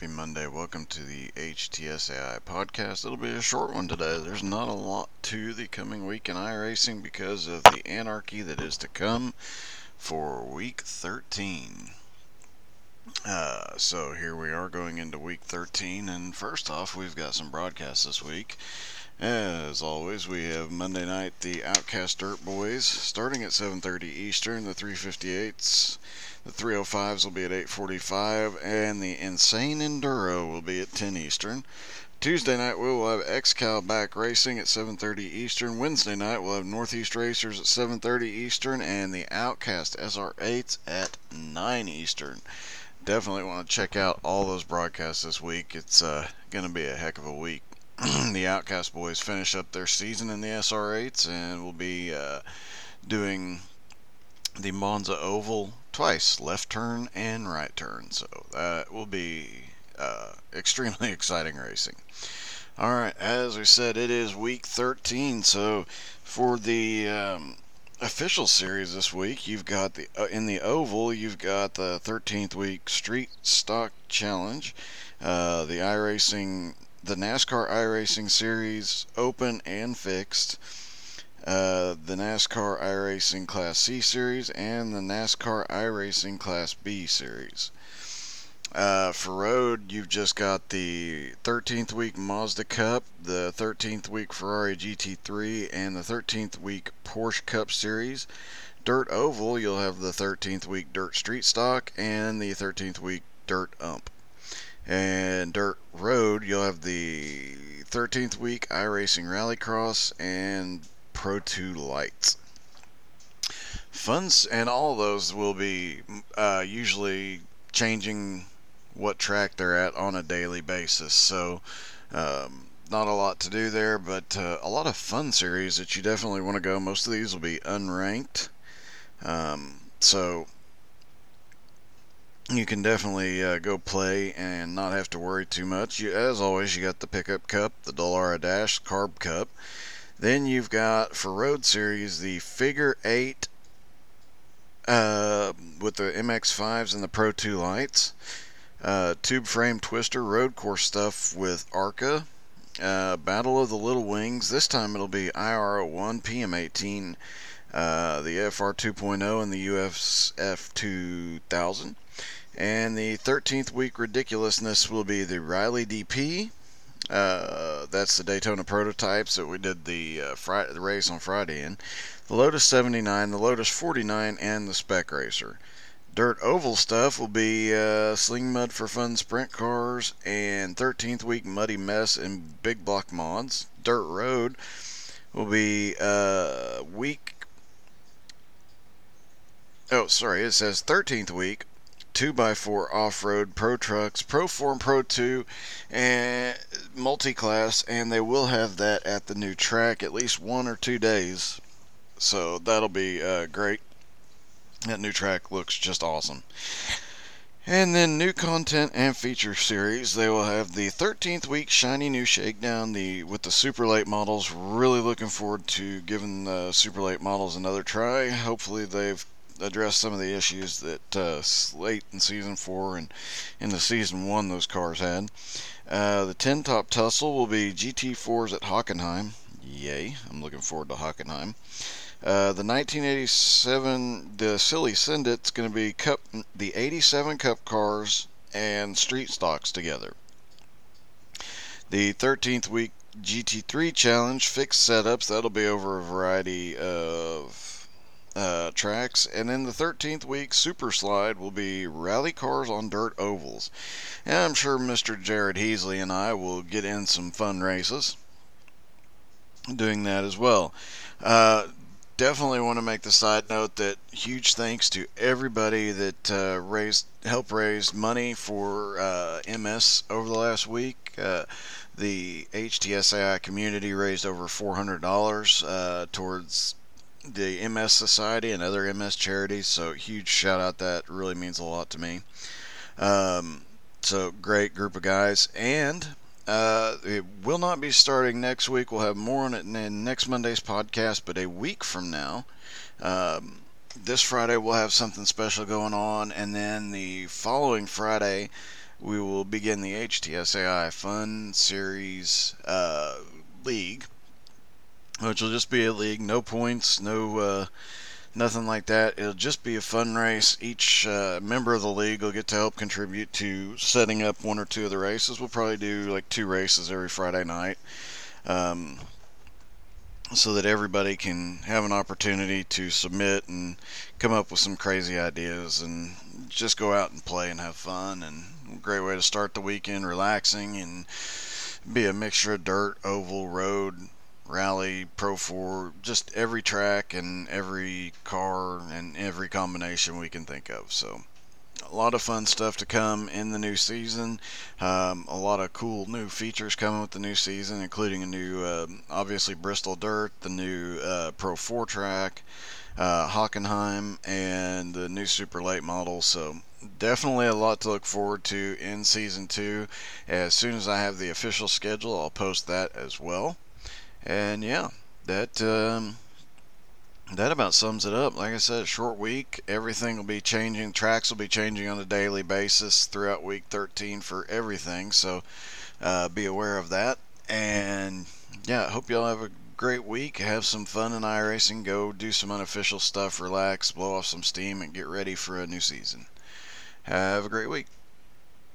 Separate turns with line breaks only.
happy Monday. Welcome to the HTSAI podcast. It'll be a short one today. There's not a lot to the coming week in iRacing because of the anarchy that is to come for week 13. Uh, so here we are going into week 13, and first off, we've got some broadcasts this week. As always, we have Monday night the Outcast Dirt Boys starting at 7:30 Eastern. The 358s, the 305s will be at 8:45, and the Insane Enduro will be at 10 Eastern. Tuesday night we will have XCal back racing at 7:30 Eastern. Wednesday night we'll have Northeast Racers at 7:30 Eastern, and the Outcast SR8s at 9 Eastern. Definitely want to check out all those broadcasts this week. It's uh, going to be a heck of a week. the Outcast Boys finish up their season in the SR8s and we'll be uh, doing the Monza Oval twice, left turn and right turn. So that will be uh, extremely exciting racing. All right, as we said, it is week 13. So for the um, official series this week, you've got the uh, in the oval, you've got the 13th week Street Stock Challenge, uh, the iRacing the NASCAR iRacing Series Open and Fixed, uh, the NASCAR iRacing Class C Series, and the NASCAR iRacing Class B Series. Uh, for road, you've just got the 13th week Mazda Cup, the 13th week Ferrari GT3, and the 13th week Porsche Cup Series. Dirt Oval, you'll have the 13th week Dirt Street Stock and the 13th week Dirt Ump. And Dirt Road, you'll have the 13th week iRacing Rallycross and Pro 2 Lights. Funds and all those will be uh, usually changing what track they're at on a daily basis. So, um, not a lot to do there, but uh, a lot of fun series that you definitely want to go. Most of these will be unranked. Um, so, you can definitely uh, go play and not have to worry too much. You, as always, you got the pickup cup, the Dallara Dash Carb Cup. Then you've got for road series the Figure Eight uh, with the MX5s and the Pro 2 lights. Uh, tube frame twister road course stuff with ARCA. Uh, Battle of the Little Wings. This time it'll be IR01 PM18, uh, the FR 2.0, and the USF 2000. And the 13th week ridiculousness will be the Riley DP. Uh, that's the Daytona prototypes that we did the uh, the race on Friday in. The Lotus 79, the Lotus 49, and the Spec Racer. Dirt Oval stuff will be uh, Sling Mud for Fun Sprint Cars and 13th Week Muddy Mess and Big Block Mods. Dirt Road will be uh, week. Oh, sorry, it says 13th Week 2x4 off road pro trucks, Pro 4 and Pro 2, and multi class, and they will have that at the new track at least one or two days. So that'll be uh, great. That new track looks just awesome. And then new content and feature series. They will have the 13th week shiny new shakedown the with the super late models. Really looking forward to giving the super late models another try. Hopefully they've addressed some of the issues that uh, late in season four and in the season one those cars had. Uh, the tin top tussle will be GT4s at Hockenheim. Yay! I'm looking forward to Hockenheim. Uh, the 1987, the Silly Syndic's going to be cup, the 87 Cup cars and street stocks together. The 13th week GT3 challenge fixed setups that'll be over a variety of uh, tracks, and then the 13th week Super Slide will be rally cars on dirt ovals. And I'm sure Mr. Jared Heasley and I will get in some fun races doing that as well. Uh, definitely want to make the side note that huge thanks to everybody that uh, raised helped raise money for uh, MS over the last week. Uh, the HTSAI community raised over $400 uh, towards the MS Society and other MS charities. So huge shout out! That really means a lot to me. Um, so great group of guys and uh, it will not be starting next week. We'll have more on it in next Monday's podcast, but a week from now, um, this Friday we'll have something special going on, and then the following Friday we will begin the HTSAI Fun Series uh, League, which will just be a league, no points, no uh, nothing like that. It'll just be a fun race. Each uh, member of the league will get to help contribute to setting up one or two of the races. We'll probably do like two races every Friday night. Um, so that everybody can have an opportunity to submit and come up with some crazy ideas and just go out and play and have fun and great way to start the weekend relaxing and be a mixture of dirt oval road rally pro 4 just every track and every car and every combination we can think of so a lot of fun stuff to come in the new season. Um, a lot of cool new features coming with the new season, including a new, uh, obviously, Bristol Dirt, the new uh, Pro 4 track, uh, Hockenheim, and the new super late model. So, definitely a lot to look forward to in season two. As soon as I have the official schedule, I'll post that as well. And yeah, that. Um, that about sums it up. Like I said, short week. Everything will be changing. Tracks will be changing on a daily basis throughout week 13 for everything. So uh, be aware of that. And yeah, I hope y'all have a great week. Have some fun in iRacing. Go do some unofficial stuff. Relax, blow off some steam, and get ready for a new season. Have a great week.